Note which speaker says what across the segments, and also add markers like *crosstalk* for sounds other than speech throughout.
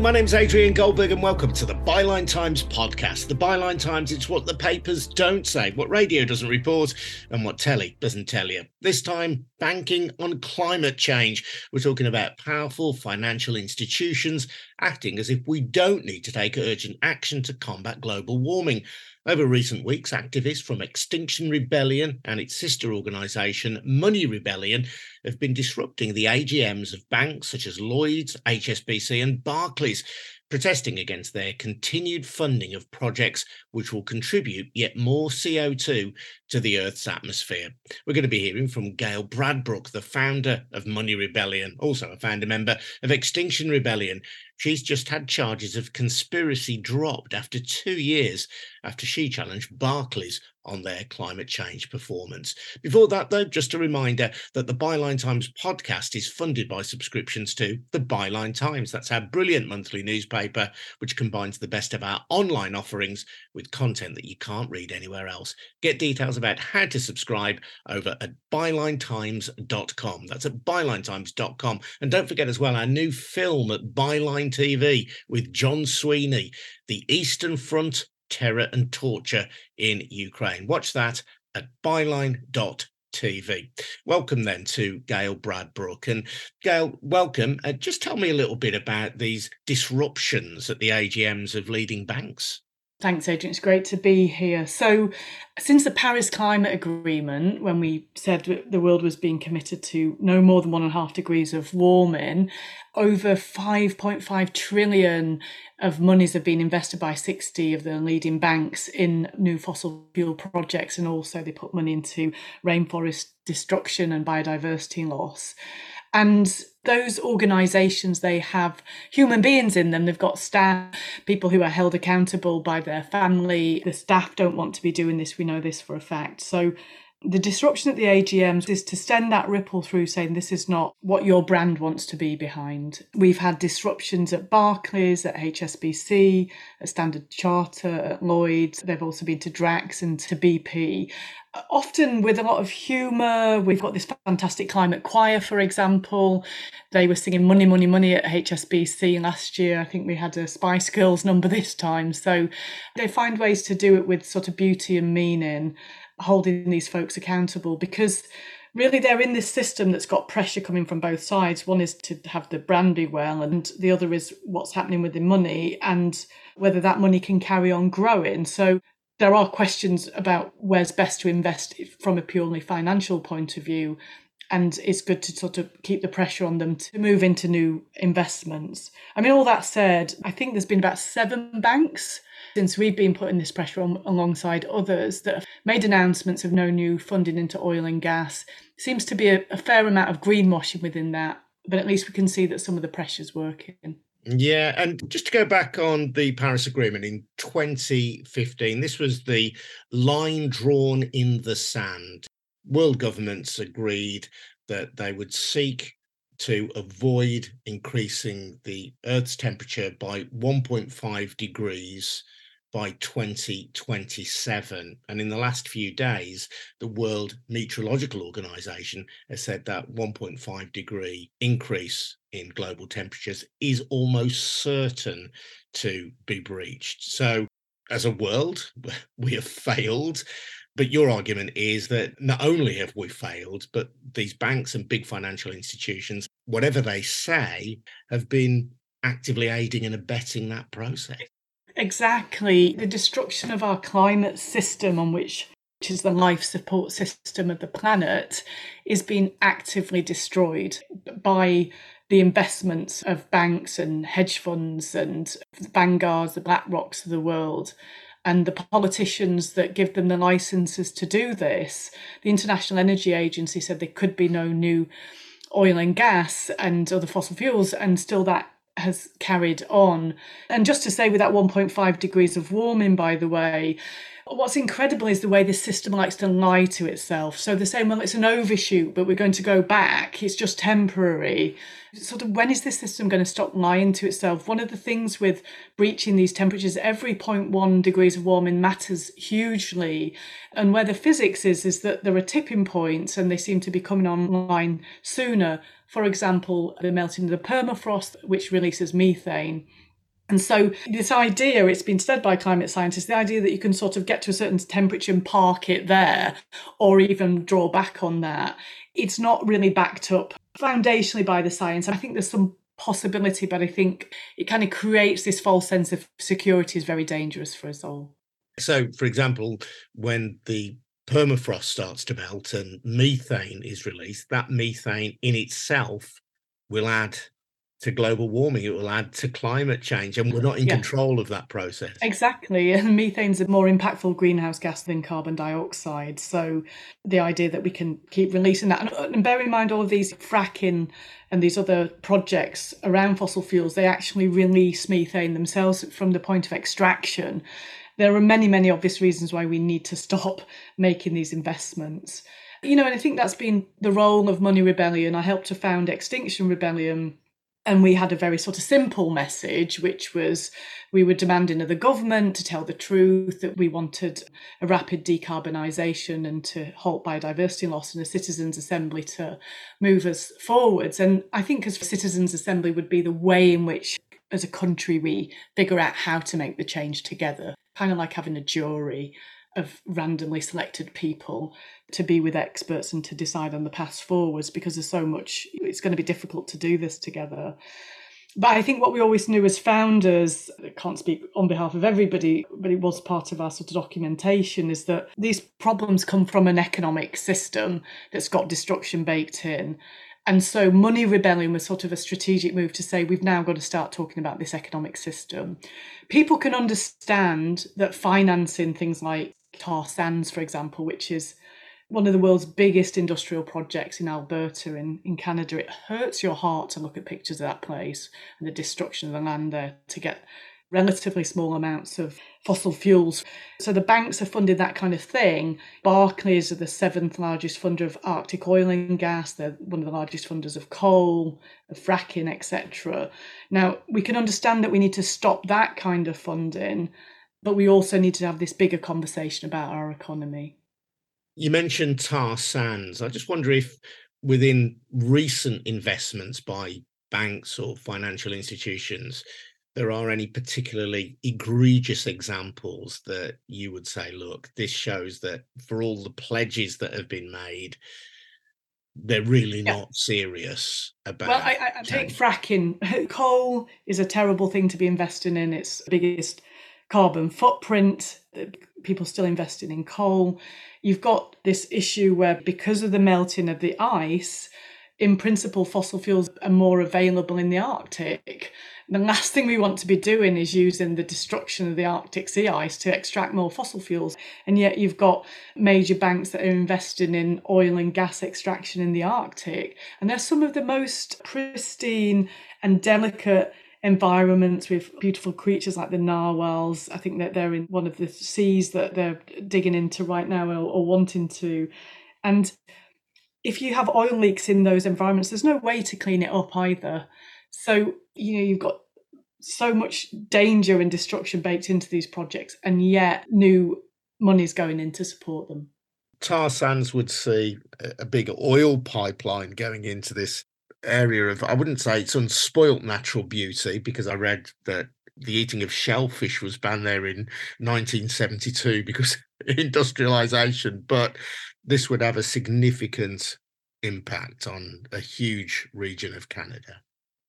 Speaker 1: My name's Adrian Goldberg, and welcome to the Byline Times podcast. The Byline Times, it's what the papers don't say, what radio doesn't report, and what telly doesn't tell you. This time, banking on climate change. We're talking about powerful financial institutions acting as if we don't need to take urgent action to combat global warming. Over recent weeks, activists from Extinction Rebellion and its sister organisation, Money Rebellion, have been disrupting the AGMs of banks such as Lloyds, HSBC, and Barclays, protesting against their continued funding of projects which will contribute yet more CO2 to the Earth's atmosphere. We're going to be hearing from Gail Bradbrook, the founder of Money Rebellion, also a founder member of Extinction Rebellion, She's just had charges of conspiracy dropped after two years after she challenged Barclays on their climate change performance. Before that, though, just a reminder that the Byline Times podcast is funded by subscriptions to the Byline Times. That's our brilliant monthly newspaper, which combines the best of our online offerings with content that you can't read anywhere else. Get details about how to subscribe over at bylinetimes.com. That's at bylinetimes.com. And don't forget as well our new film at Byline TV with John Sweeney, The Eastern Front terror and torture in Ukraine. Watch that at byline.tv. Welcome then to Gail Bradbrook. And Gail, welcome. Uh, just tell me a little bit about these disruptions at the AGMs of leading banks.
Speaker 2: Thanks, Adrian. It's great to be here. So, since the Paris Climate Agreement, when we said the world was being committed to no more than one and a half degrees of warming, over 5.5 trillion of monies have been invested by 60 of the leading banks in new fossil fuel projects, and also they put money into rainforest destruction and biodiversity loss. And those organizations, they have human beings in them. They've got staff, people who are held accountable by their family. The staff don't want to be doing this. We know this for a fact. So the disruption at the AGMs is to send that ripple through saying this is not what your brand wants to be behind. We've had disruptions at Barclays, at HSBC, at Standard Charter, at Lloyds. They've also been to Drax and to BP often with a lot of humour. We've got this fantastic climate choir, for example. They were singing Money, Money, Money at HSBC last year. I think we had a Spice Girls number *laughs* this time. So they find ways to do it with sort of beauty and meaning, holding these folks accountable because really they're in this system that's got pressure coming from both sides. One is to have the brand be well, and the other is what's happening with the money and whether that money can carry on growing. So there are questions about where's best to invest from a purely financial point of view and it's good to sort of keep the pressure on them to move into new investments. I mean, all that said, I think there's been about seven banks since we've been putting this pressure on alongside others that have made announcements of no new funding into oil and gas. Seems to be a, a fair amount of greenwashing within that, but at least we can see that some of the pressure's working.
Speaker 1: Yeah, and just to go back on the Paris Agreement in 2015, this was the line drawn in the sand. World governments agreed that they would seek to avoid increasing the Earth's temperature by 1.5 degrees by 2027. And in the last few days, the World Meteorological Organization has said that 1.5 degree increase in global temperatures is almost certain to be breached. So, as a world, *laughs* we have failed. But your argument is that not only have we failed, but these banks and big financial institutions, whatever they say, have been actively aiding and abetting that process.
Speaker 2: Exactly. The destruction of our climate system, on which which is the life support system of the planet, is being actively destroyed by the investments of banks and hedge funds and the Vanguards, the BlackRocks of the world, and the politicians that give them the licenses to do this. The International Energy Agency said there could be no new oil and gas and other fossil fuels, and still that has carried on. And just to say, with that 1.5 degrees of warming, by the way, what's incredible is the way this system likes to lie to itself. So they're saying, well, it's an overshoot, but we're going to go back. It's just temporary. Sort of, when is this system going to stop lying to itself? One of the things with breaching these temperatures, every 0.1 degrees of warming matters hugely. And where the physics is, is that there are tipping points and they seem to be coming online sooner for example, the melting of the permafrost, which releases methane. And so, this idea, it's been said by climate scientists, the idea that you can sort of get to a certain temperature and park it there, or even draw back on that, it's not really backed up foundationally by the science. I think there's some possibility, but I think it kind of creates this false sense of security is very dangerous for us all.
Speaker 1: So, for example, when the permafrost starts to melt and methane is released, that methane in itself will add to global warming. It will add to climate change, and we're not in yeah. control of that process.
Speaker 2: Exactly. *laughs* And methane's a more impactful greenhouse gas than carbon dioxide. So the idea that we can keep releasing that, and bear in mind all of these fracking and these other projects around fossil fuels, they actually release methane themselves from the point of extraction there are many, many obvious reasons why we need to stop *laughs* making these investments. You know, and I think that's been the role of Money Rebellion. I helped to found Extinction Rebellion and we had a very sort of simple message, which was we were demanding of the government to tell the truth, that we wanted a rapid decarbonisation and to halt biodiversity loss, and a citizens' assembly to move us forwards. And I think as citizens' assembly would be the way in which, as a country, we figure out how to make the change together kind of like having a jury of randomly selected people to be with experts and to decide on the path forwards because there's so much it's going to be difficult to do this together but i think what we always knew as founders I can't speak on behalf of everybody but it was part of our sort of documentation is that these problems come from an economic system that's got destruction baked in and so Money Rebellion was sort of a strategic move to say we've now got to start talking about this economic system. People can understand that financing things like tar sands, for example, which is one of the world's biggest industrial projects in Alberta in, in Canada. It hurts your heart to look at pictures of that place and the destruction of the land there to get relatively small amounts of fossil fuels. So the banks are funding that kind of thing. Barclays are the seventh largest funder of Arctic oil and gas. They're one of the largest funders of coal, of fracking, etc. Now we can understand that we need to stop that kind of funding, but we also need to have this bigger conversation about our economy.
Speaker 1: You mentioned tar sands. I just wonder if within recent investments by banks or financial institutions, there are any particularly egregious examples that you would say, look, this shows that for all the pledges that have been made, they're really yeah. not serious about.
Speaker 2: Well, I, I take fracking. *laughs* Coal is a terrible thing to be investing in. It's the biggest carbon footprint. People still investing in coal. You've got this issue where because of the melting of the ice, in principle, fossil fuels are more available in the Arctic the last thing we want to be doing is using the destruction of the Arctic sea ice to extract more fossil fuels. And yet you've got major banks that are investing in oil and gas extraction in the Arctic. And they're some of the most pristine and delicate environments with beautiful creatures like the narwhals. I think that they're in one of the seas that they're digging into right now or, or wanting to. And if you have oil leaks in those environments, there's no way to clean it up either. So, you know, you've got so much danger and destruction baked into these projects, and yet new money is going in to support them.
Speaker 1: Tar sands would see a big oil pipeline going into this area of, I wouldn't say it's unspoilt natural beauty, because I read that the eating of shellfish was banned there in 1972 *laughs* because industrialization, but this would have a significant impact on a huge region of Canada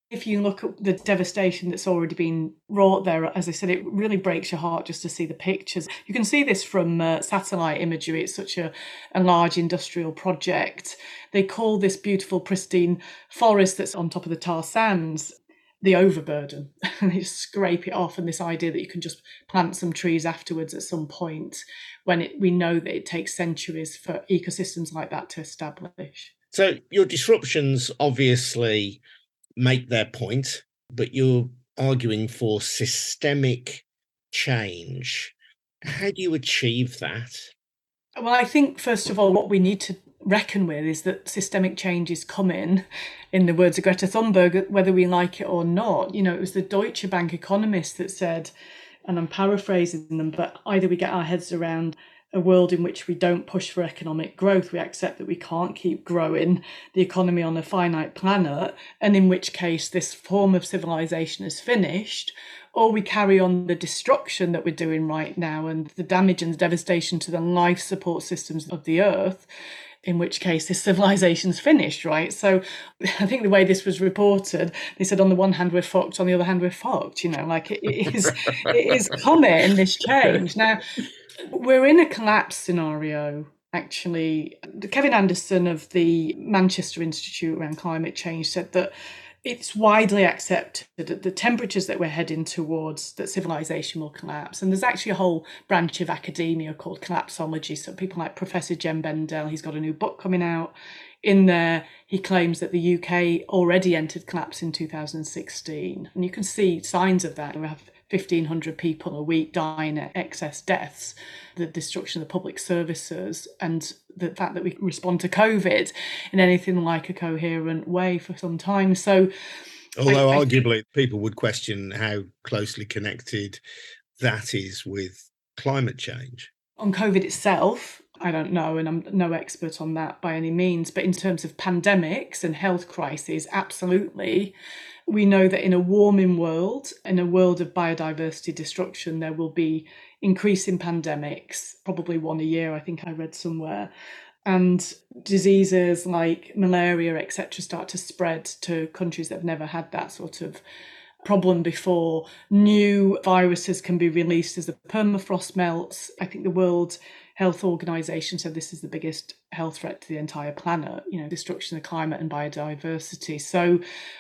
Speaker 2: if you look at the devastation that's already been wrought there, as I said, it really breaks your heart just to see the pictures. You can see this from uh, satellite imagery. It's such a, a large industrial project. They call this beautiful, pristine forest that's on top of the tar sands the overburden. *laughs* they just scrape it off. And this idea that you can just plant some trees afterwards at some point when it, we know that it takes centuries for ecosystems like that to establish.
Speaker 1: So, your disruptions obviously make their point, but you're arguing for systemic change. How do you achieve that?
Speaker 2: Well, I think, first of all, what we need to reckon with is that systemic change is coming, in the words of Greta Thunberg, whether we like it or not. You know, it was the Deutsche Bank economist that said, and I'm paraphrasing them, but either we get our heads around a world in which we don't push for economic growth, we accept that we can't keep growing the economy on a finite planet, and in which case this form of civilization is finished, or we carry on the destruction that we're doing right now and the damage and the devastation to the life support systems of the earth in which case this civilization's finished, right? So *laughs* I think the way this was reported, they said on the one hand we're fucked, on the other hand we're fucked, you know, like it, it is *laughs* it is coming in this change. Now we're in a collapse scenario actually. Kevin Anderson of the Manchester Institute around climate change said that it's widely accepted that the temperatures that we're heading towards that civilization will collapse. And there's actually a whole branch of academia called collapsology. So people like professor jem bendell he's got a new book coming out. In there he claims that the uk already entered collapse in 2016 and you can see signs of that. We have 1500 people a week dying at excess deaths the destruction of the public services and the fact that we respond to COVID in anything like a coherent way for some time. So,
Speaker 1: although I, arguably I, people would question how closely connected that is with climate change.
Speaker 2: On COVID itself, I don't know, and I'm no expert on that by any means, but in terms of pandemics and health crises, absolutely. We know that in a warming world, in a world of biodiversity destruction, there will be increasing pandemics, probably one a year, I think I read somewhere. And diseases like malaria, etc., start to spread to countries that have never had that sort of problem before. New viruses can be released as the permafrost melts. I think the world Health Organization said this is the biggest health threat to the entire planet, you know, destruction of climate and biodiversity. So,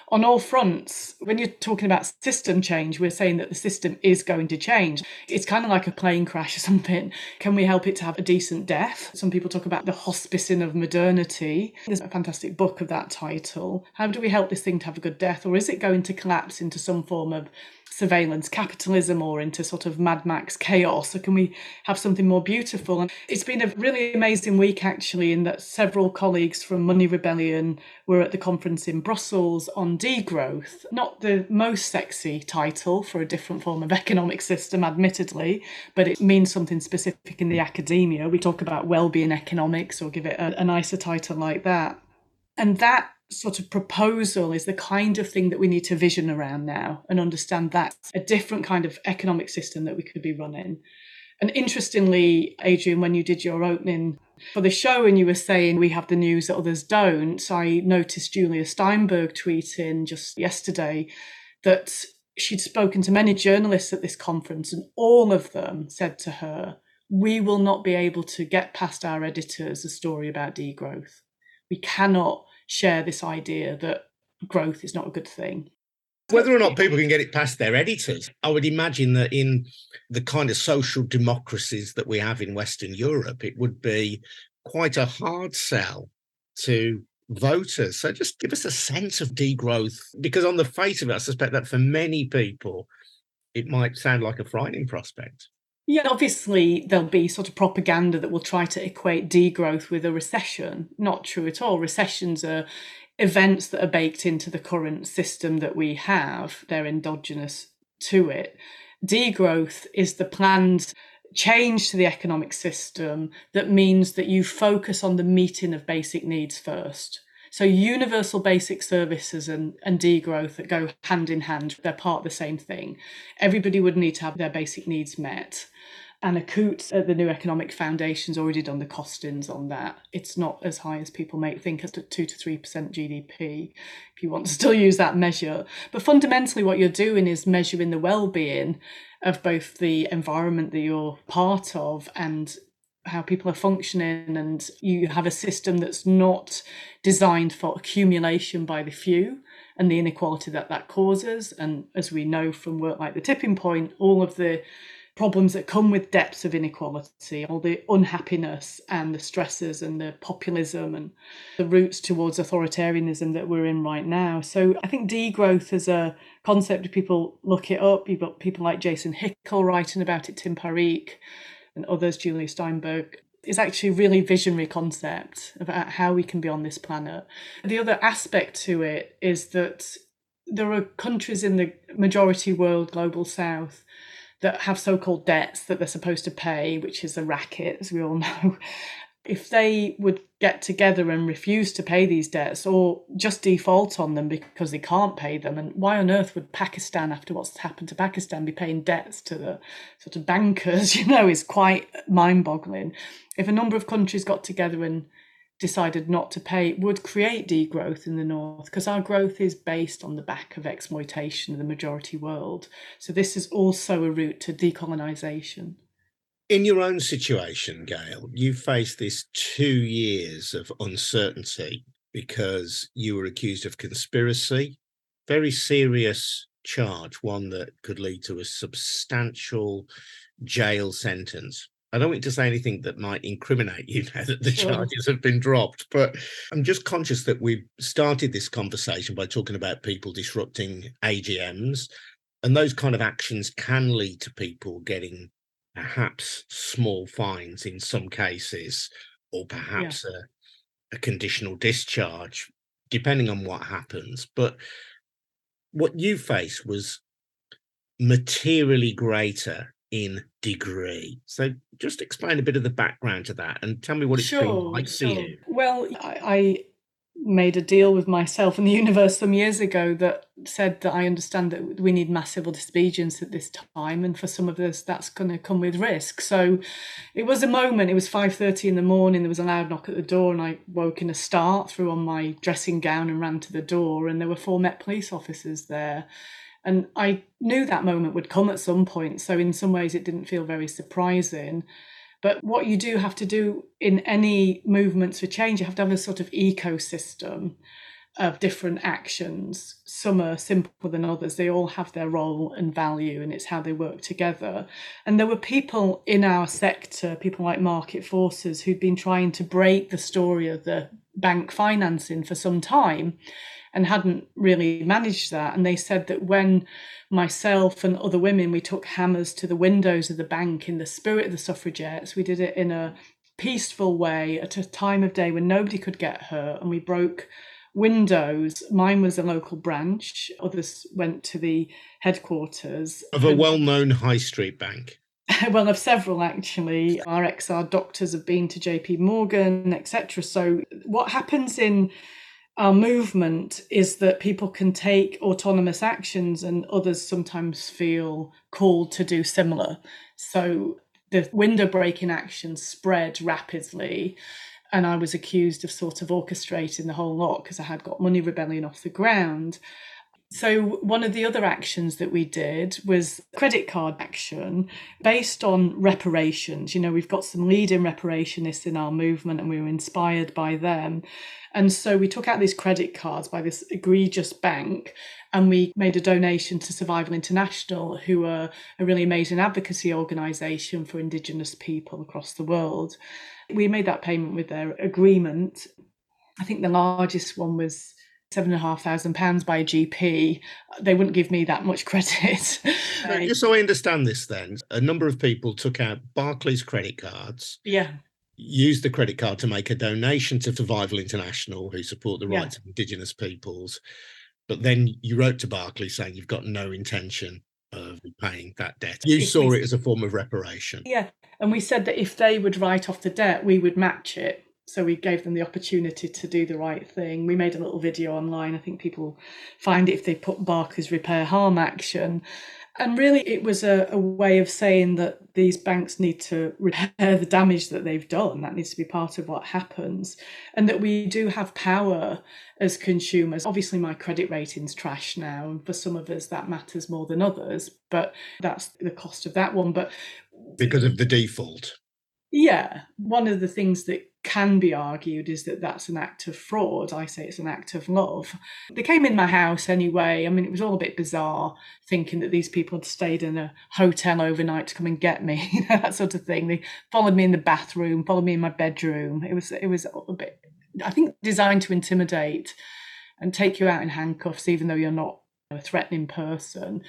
Speaker 2: on all fronts, when you're talking about system change, we're saying that the system is going to change. It's kind of like a plane crash or *laughs* something. Can we help it to have a decent death? Some people talk about the hospicing of modernity. There's a fantastic book of that title. How do we help this thing to have a good death? Or is it going to collapse into some form of surveillance capitalism or into sort of Mad Max chaos? Or can we have something more beautiful? And it's been a really amazing week, actually, in that several colleagues from Money Rebellion were at the conference in Brussels on degrowth. Not the most sexy title for a different form of economic system, admittedly, but it means something specific in the academia. We talk about well-being economics or give it a, a nicer title like that. And that sort of proposal is the kind of thing that we need to vision around now and understand that a different kind of economic system that we could be running. And interestingly, Adrian, when you did your opening for the show and you were saying we have the news that others don't, I noticed Julia Steinberg tweeting just yesterday that she'd spoken to many journalists at this conference and all of them said to her, we will not be able to get past our editors a story about degrowth. We cannot share this idea that growth is not a good thing.
Speaker 1: Whether or not people can get it past their editors, I would imagine that in the kind of social democracies that we have in Western Europe, it would be quite a hard sell to voters. So just give us a sense of degrowth, because on the face of it, I suspect that for many people, it might sound like a frightening prospect.
Speaker 2: Yeah, obviously there'll be sort of propaganda that will try to equate degrowth with a recession. Not true at all. Recessions are events that are baked into the current system that we have, they're endogenous to it. Degrowth is the planned change to the economic system that means that you focus on the meeting of basic needs first. So universal basic services and, and degrowth that go hand in hand, they're part of the same thing. Everybody would need to have their basic needs met. Anna Coote at the New Economic Foundation's already done the costings on that. It's not as high as people may think, as to 2 to 3% GDP, if you want to still use that measure. But fundamentally, what you're doing is measuring the well being of both the environment that you're part of and how people are functioning and you have a system that's not designed for accumulation by the few and the inequality that that causes and as we know from work like the tipping point all of the problems that come with depths of inequality, all the unhappiness and the stresses and the populism and the routes towards authoritarianism that we're in right now. So I think degrowth as a concept, people look it up, you've got people like Jason Hickel writing about it, Tim Parrique and others, Julia Steinberg, is actually a really visionary concept about how we can be on this planet. The other aspect to it is that there are countries in the majority world, global south, that have so called debts that they're supposed to pay, which is a racket, as we all *laughs* know, if they would get together and refuse to pay these debts or just default on them because they can't pay them, and why on earth would Pakistan, after what's happened to Pakistan, be paying debts to the sort of bankers, *laughs* you know, is quite mind boggling. If a number of countries got together and decided not to pay would create degrowth in the north because our growth is based on the back of exploitation of the majority world. So this is also a route to decolonisation.
Speaker 1: In your own situation, Gail, you faced this two years of uncertainty because you were accused of conspiracy, very serious charge, one that could lead to a substantial jail sentence. I don't want to say anything that might incriminate you *laughs* now that the charges have been dropped, but I'm just conscious that we started this conversation by talking about people disrupting AGMs, and those kind of actions can lead to people getting perhaps small fines in some cases, or perhaps yeah. a, a conditional discharge, depending on what happens. But what you face was materially greater in degree. So just explain a bit of the background to that and tell me what it's sure, been like sure. for you.
Speaker 2: Well, I, I made a deal with myself and the *laughs* universe some years ago that said that I understand that we need massive disobedience at this time, and for some of us, that's going to come with risk. So, it was a moment. It was five thirty in the morning. There was a loud knock at the door, and I woke in a start, threw on my dressing gown, and ran to the door. And there were four Met police officers there, and I knew that moment would come at some point. So, in some ways, it didn't feel very surprising. But what you do have to do in any movements for change, you have to have a sort of ecosystem of different actions. Some are simpler than others. They all have their role and value, and it's how they work together. And there were people in our sector, people like Market Forces, who'd been trying to break the story of the bank financing for some time and hadn't really managed that. And they said that when myself and other women, we took hammers to the windows of the bank in the spirit of the suffragettes, we did it in a peaceful way at a time of day when nobody could get hurt, and we broke windows. Mine was a local branch, others went to the headquarters
Speaker 1: of a well known high street bank. *laughs*
Speaker 2: well, of several actually. Our XR doctors have been to JP Morgan, etc. So, what happens in our movement is that people can take autonomous actions and others sometimes feel called to do similar. So the window breaking actions spread rapidly. And I was accused of sort of orchestrating the whole lot because I had got Money Rebellion off the ground. So, one of the other actions that we did was credit card action based on reparations. You know, we've got some leading reparationists in our movement and we were inspired by them. And so we took out these credit cards by this egregious bank and we made a donation to Survival International, who are a really amazing advocacy organisation for Indigenous people across the world. We made that payment with their agreement. I think the largest one was seven and a half thousand pounds by a GP, they wouldn't give me that much *laughs* credit.
Speaker 1: Just so I understand this, then, a number of people took out Barclays credit cards.
Speaker 2: Yeah.
Speaker 1: Used the credit card to make a donation to Survival International, who support the rights yeah. of Indigenous peoples. But then you wrote to Barclays saying you've got no intention of paying that debt. You if saw we, it as a form of reparation.
Speaker 2: Yeah. And we said that if they would write off the debt, we would match it so we gave them the opportunity to do the right thing. We made a little video online. I think people find it if they put Barclays repair harm action. And really, it was a, a, way of saying that these banks need to repair the damage that they've done. That needs to be part of what happens. And that we do have power as consumers. Obviously, my credit rating's trash now. And for some of us, that matters more than others. But that's the cost of that one. But
Speaker 1: because of the default.
Speaker 2: Yeah. One of the things that can be argued is that that's an act of fraud. I say it's an act of love. They came in my house anyway. I mean, it was all a bit bizarre thinking that these people had stayed in a hotel overnight to come and get me, *laughs* you know, that sort of thing. They followed me in the bathroom, followed me in my bedroom. It was it was a bit, I think, designed to intimidate and take you out in handcuffs, even though you're not a threatening person.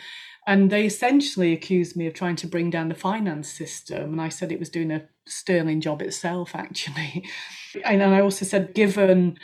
Speaker 2: And they essentially accused me of trying to bring down the finance system. And I said it was doing a sterling job itself, actually. *laughs* And I also said, given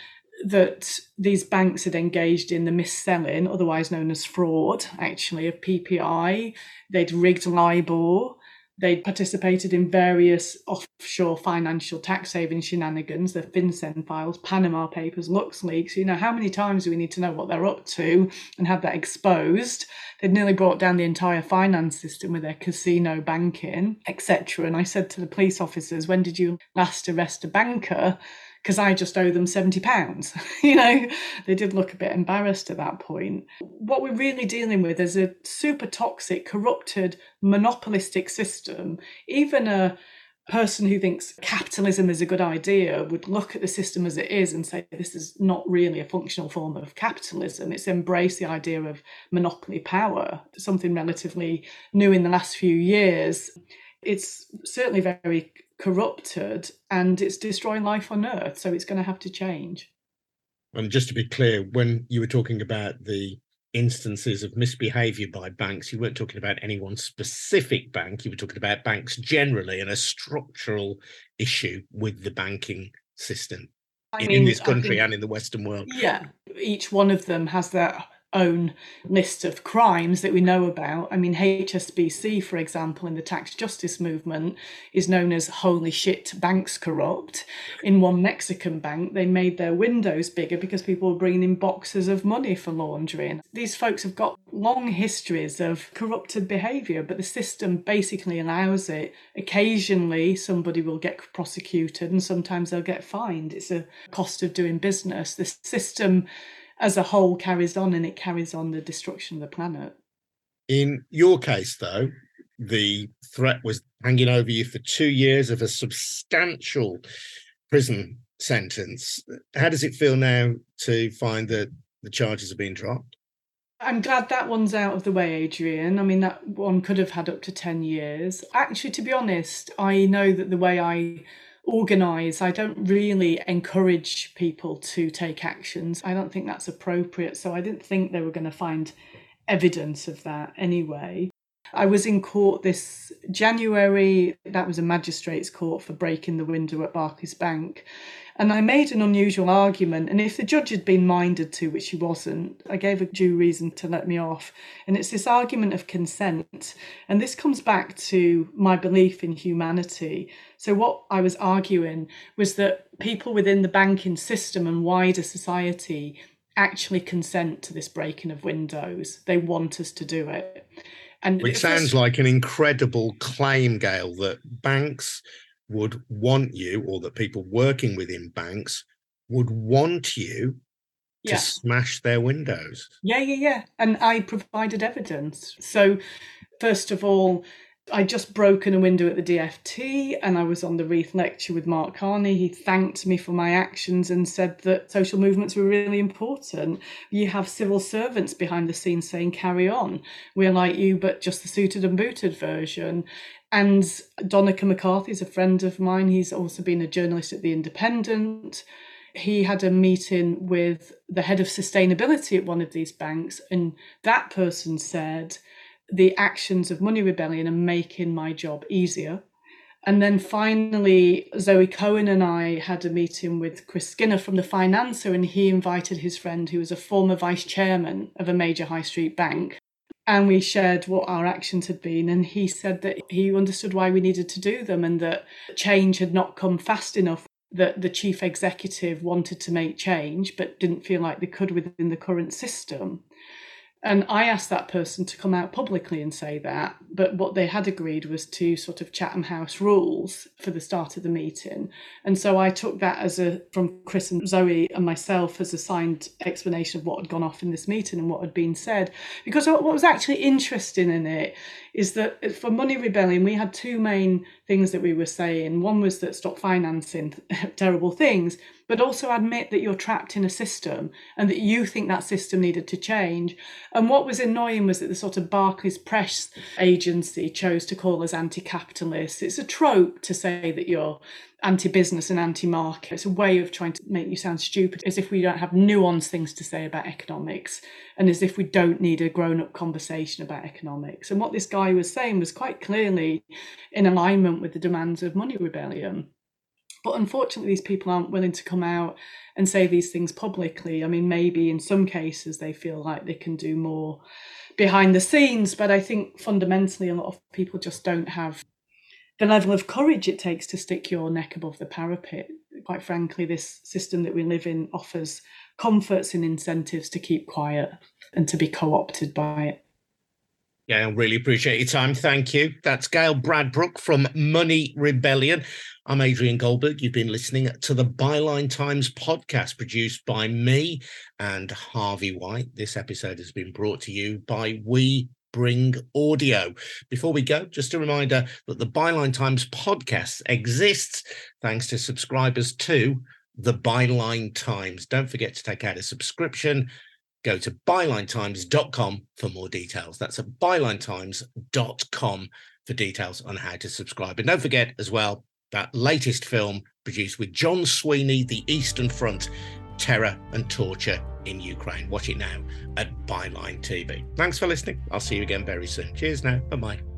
Speaker 2: that these banks had engaged in the mis-selling, otherwise known as fraud, actually, of PPI. They'd rigged LIBOR. They'd participated in various offshore financial tax saving shenanigans, the FinCEN files, Panama Papers, LuxLeaks. You know, how many times do we need to know what they're up to and have that exposed? They'd nearly brought down the entire finance system with their casino banking, etc. And I said to the police officers, when did you last arrest a banker? Because I just owe them £70. *laughs* you know, they did look a bit embarrassed at that point. What we're really dealing with is a super toxic, corrupted, monopolistic system. Even a person who thinks capitalism is a good idea would look at the system as it is and say this is not really a functional form of capitalism. It's embraced the idea of monopoly power, something relatively new in the last few years. It's certainly very corrupted and it's destroying life on earth so it's going to have to change.
Speaker 1: And just to be clear when you were talking about the instances of misbehavior by banks you weren't talking about any one specific bank you were talking about banks generally and a structural issue with the banking system I in, mean, in this country think, and in the western world.
Speaker 2: Yeah each one of them has their own list of crimes that we know about. I mean, HSBC, for example, in the tax justice movement, is known as holy shit, banks corrupt. In one Mexican bank, they made their windows bigger because people were bringing in boxes of money for laundering. These folks have got long histories of corrupted behaviour, but the system basically allows it. Occasionally, somebody will get prosecuted and sometimes they'll get fined. It's a cost of doing business. The system as a whole carries on and it carries on the destruction of the planet.
Speaker 1: In your case, though, the threat was hanging over you for two years of a substantial prison sentence. How does it feel now to find that the charges are being dropped?
Speaker 2: I'm glad that one's out of the way, Adrian. I mean, that one could have had up to 10 years. Actually, to be honest, I know that the way I organise. I don't really encourage people to take actions. I don't think that's appropriate. So I didn't think they were going to find evidence of that anyway. I was in court this January. That was a magistrate's court for breaking the window at Barclays Bank. And I made an unusual argument. And if the judge had been minded to, which he wasn't, I gave a due reason to let me off. And it's this argument of consent. And this comes back to my belief in humanity. So, what I was arguing was that people within the banking system and wider society actually consent to this breaking of windows. They want us to do it.
Speaker 1: And it sounds like an incredible claim, Gail, that banks would want you, or that people working within banks would want you to smash their windows.
Speaker 2: Yeah, yeah, yeah. And I provided evidence. So, first of all, I just broken a window at the DFT and I was on the Reith lecture with Mark Carney. He thanked me for my actions and said that social movements were really important. You have civil servants behind the scenes saying, carry on. We're like you, but just the suited and booted version. And Donnachadh McCarthy is a friend of mine. He's also been a journalist at The Independent. He had a meeting with the head of sustainability at one of these banks, and that person said, The actions of Money Rebellion are making my job easier. And then finally, Zoe Cohen and I had a meeting with Chris Skinner from the Finanser, and he invited his friend, who was a former vice chairman of a major high street bank, and we shared what our actions had been and he said that he understood why we needed to do them and that change had not come fast enough that the chief executive wanted to make change but didn't feel like they could within the current system and I asked that person to come out publicly and say that, but what they had agreed was to sort of Chatham House rules for the start of the meeting. And so I took that as a, from Chris and Zoe and myself, as a signed explanation of what had gone off in this meeting and what had been said. Because what was actually interesting in it is that for Money Rebellion, we had two main things that we were saying. One was that stop financing *laughs* terrible things, but also admit that you're trapped in a system and that you think that system needed to change. And what was annoying was that the sort of Barclays press agency chose to call us anti capitalist. It's a trope to say that you're anti business and anti market. It's a way of trying to make you sound stupid, as if we don't have nuanced things to say about economics and as if we don't need a grown up conversation about economics. And what this guy was saying was quite clearly in alignment with the demands of Money Rebellion. But unfortunately, these people aren't willing to come out and say these things publicly. I mean, maybe in some cases they feel like they can do more behind the scenes, but I think fundamentally a lot of people just don't have the level of courage it takes to stick your neck above the parapet. Quite frankly, this system that we live in offers comforts and incentives to keep quiet and to be co opted by it.
Speaker 1: Yeah, I really appreciate your time. Thank you. That's Gail Bradbrook from Money Rebellion. I'm Adrian Goldberg. You've been listening to the Byline Times podcast produced by me and Harvey White. This episode has been brought to you by We Bring Audio. Before we go, just a reminder that the Byline Times podcast exists thanks to subscribers to the Byline Times. Don't forget to take out a subscription. Go to bylinetimes.com for more details. That's at bylinetimes.com for details on how to subscribe. And don't forget as well that latest film produced with John Sweeney, The Eastern Front Terror and Torture in Ukraine. Watch it now at Byline TV. Thanks for listening. I'll see you again very soon. Cheers now. Bye bye.